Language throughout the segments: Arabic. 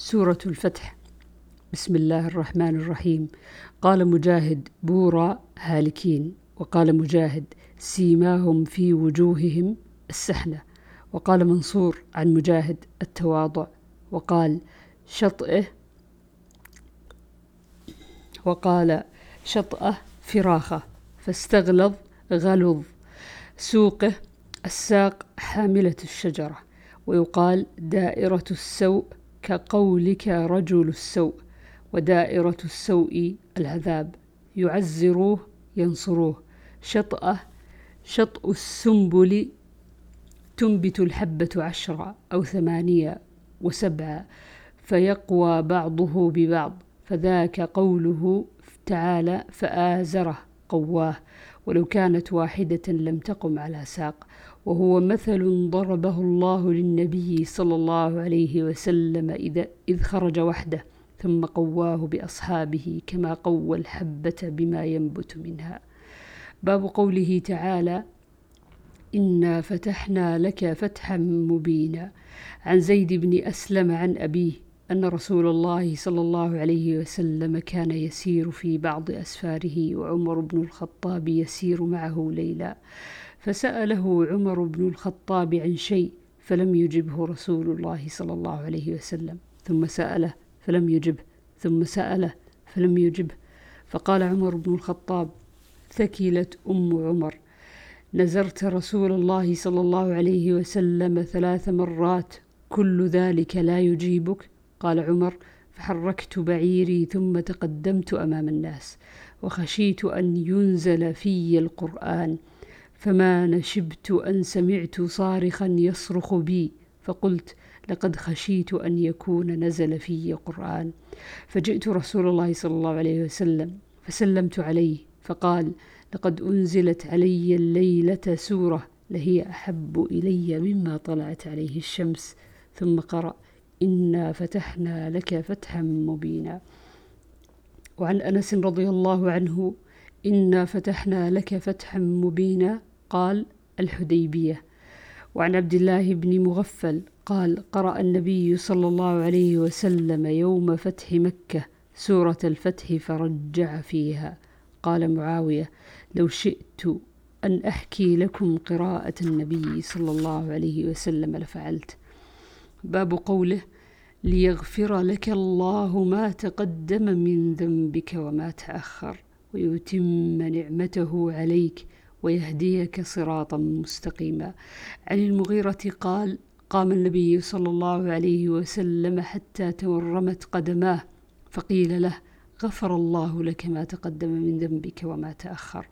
سورة الفتح. بسم الله الرحمن الرحيم. قال مجاهد بورا هالكين وقال مجاهد سيماهم في وجوههم السحنة وقال منصور عن مجاهد التواضع وقال شطئه وقال شطأه فراخة فاستغلظ غلظ سوقه الساق حاملة الشجرة ويقال دائرة السوء كقولك رجل السوء ودائرة السوء العذاب. يعزروه ينصروه. شطأه شطء السنبل تنبت الحبة عشرة أو ثمانية وسبعة فيقوى بعضه ببعض فذاك قوله تعالى فآزره قواه. ولو كانت واحدة لم تقم على ساق. وهو مثل ضربه الله للنبي صلى الله عليه وسلم إذا إذ خرج وحده ثم قواه بأصحابه كما قوى الحبة بما ينبت منها. باب قوله تعالى إنا فتحنا لك فتحا مبينا عن زيد بن أسلم عن أبيه أن رسول الله صلى الله عليه وسلم كان يسير في بعض أسفاره وعمر بن الخطاب يسير معه ليلا. فسأله عمر بن الخطاب عن شيء فلم يجبه رسول الله صلى الله عليه وسلم. ثم سأله فلم يجبه ثم سأله فلم يجبه فقال عمر بن الخطاب ثكلت أم عمر. نزرت رسول الله صلى الله عليه وسلم ثلاث مرات. كل ذلك لا يجيبك. قال عمر فحركت بعيري ثم تقدمت أمام الناس وخشيت أن ينزل في القرآن فما نشبت أن سمعت صارخا يصرخ بي فقلت لقد خشيت أن يكون نزل في قران فجئت رسول الله صلى الله عليه وسلم فسلمت عليه فقال لقد أنزلت علي الليلة سورة لهي أحب إلي مما طلعت عليه الشمس ثم قرأ إنا فتحنا لك فتحا مبينا. وعن أنس رضي الله عنه إنا فتحنا لك فتحا مبينا قال الحديبية. وعن عبد الله بن مغفل قال قرأ النبي صلى الله عليه وسلم يوم فتح مكة سورة الفتح فرجع فيها. قال معاوية لو شئت أن أحكي لكم قراءة النبي صلى الله عليه وسلم لفعلت. باب قوله ليغفر لك الله ما تقدم من ذنبك وما تأخر ويتم نعمته عليك ويهديك صراطا مستقيما. عن المغيرة قال قام النبي صلى الله عليه وسلم حتى تورمت قدماه فقيل له غفر الله لك ما تقدم من ذنبك وما تأخر.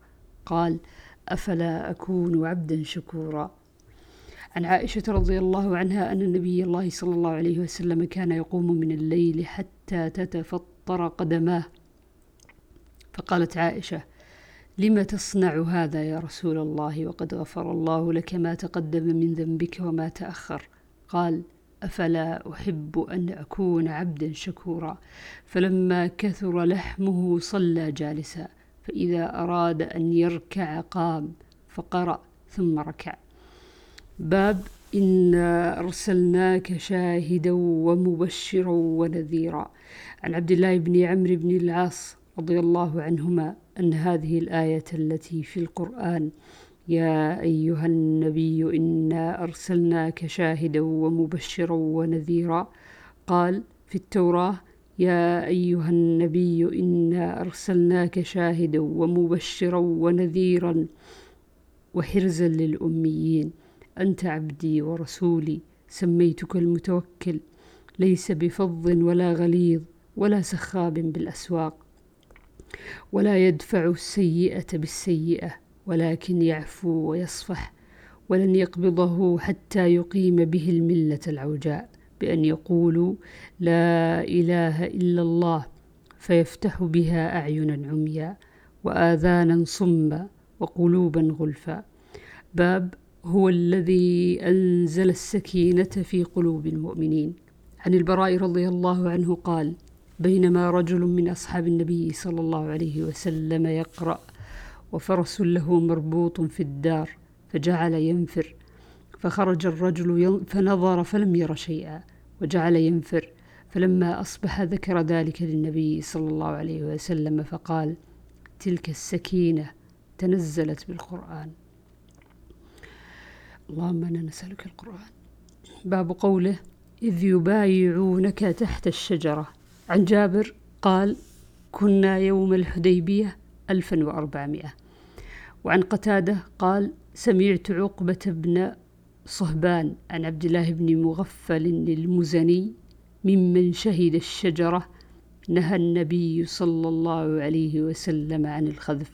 قال أفلا أكون عبدا شكورا. عن عائشة رضي الله عنها أن النبي الله صلى الله عليه وسلم كان يقوم من الليل حتى تتفطر قدماه. فقالت عائشة لم تصنع هذا يا رسول الله؟ وقد غفر الله لك ما تقدم من ذنبك وما تأخر. قال أفلا أحب أن أكون عبدا شكورا. فلما كثر لحمه صلى جالسا فإذا أراد أن يركع قام فقرأ ثم ركع. باب إنا أرسلناك شاهدا ومبشرا ونذيرا. عن عبد الله بن عمرو بن العاص رضي الله عنهما أن هذه الآية التي في القرآن يا أيها النبي إنا أرسلناك شاهدا ومبشرا ونذيرا. قال في التوراة يا أيها النبي إنا أرسلناك شاهدا ومبشرا ونذيرا وحرزا للأميين. أنت عبدي ورسولي سميتك المتوكل. ليس بفظ ولا غليظ ولا سخاب بالأسواق ولا يدفع السيئة بالسيئة ولكن يعفو ويصفح. ولن يقبضه حتى يقيم به الملة العوجاء بأن يقولوا لا إله إلا الله فيفتح بها أعينا عميا وآذانا صما وقلوبا غلفا. باب هو الذي أنزل السكينة في قلوب المؤمنين. عن البراء رضي الله عنه قال بينما رجل من أصحاب النبي صلى الله عليه وسلم يقرأ وفرس له مربوط في الدار فجعل ينفر فخرج الرجل فنظر فلم ير شيئا وجعل ينفر فلما أصبح ذكر ذلك للنبي صلى الله عليه وسلم فقال تلك السكينة تنزلت بالقرآن. اللهم إنا نسألك القرآن. باب قوله إذ يبايعونك تحت الشجرة. عن جابر قال كنا يوم الحديبية الفا وأربعمائة. وعن قتادة قال سمعت عقبة بن صهبان عن عبد الله بن مغفل المزني ممن شهد الشجرة. نهى النبي صلى الله عليه وسلم عن الخذف.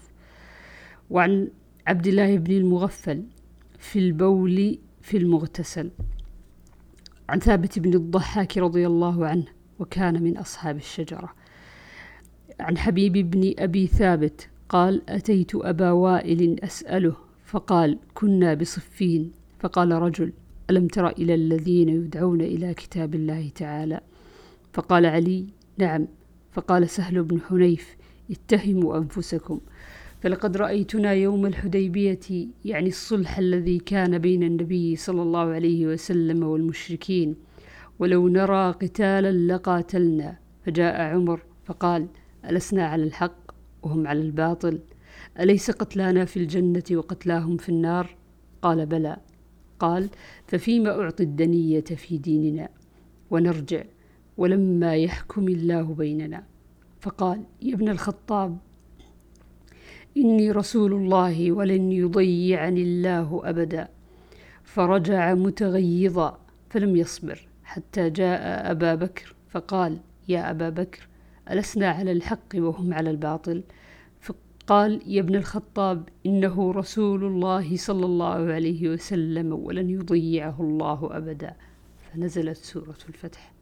وعن عبد الله بن المغفل في البول في المغتسل. عن ثابت بن الضحاك رضي الله عنه وكان من أصحاب الشجرة. عن حبيب بن أبي ثابت قال أتيت أبا وائل أسأله فقال كنا بصفين. فقال رجل ألم تر إلى الذين يدعون إلى كتاب الله تعالى؟ فقال علي نعم. فقال سهل بن حنيف اتهموا أنفسكم. فلقد رأيتنا يوم الحديبية يعني الصلح الذي كان بين النبي صلى الله عليه وسلم والمشركين. ولو نرى قتالا لقاتلنا. فجاء عمر فقال ألسنا على الحق وهم على الباطل؟ أليس قتلانا في الجنة وقتلاهم في النار؟ قال بلى. قال ففيما أعطي الدنية في ديننا؟ ونرجع. ولما يحكم الله بيننا؟ فقال يا ابن الخطاب إني رسول الله ولن يضيعني الله أبدا. فرجع متغيظا فلم يصبر حتى جاء أبا بكر فقال يا أبا بكر ألسنا على الحق وهم على الباطل؟ فقال يا ابن الخطاب إنه رسول الله صلى الله عليه وسلم ولن يضيعه الله أبدا. فنزلت سورة الفتح.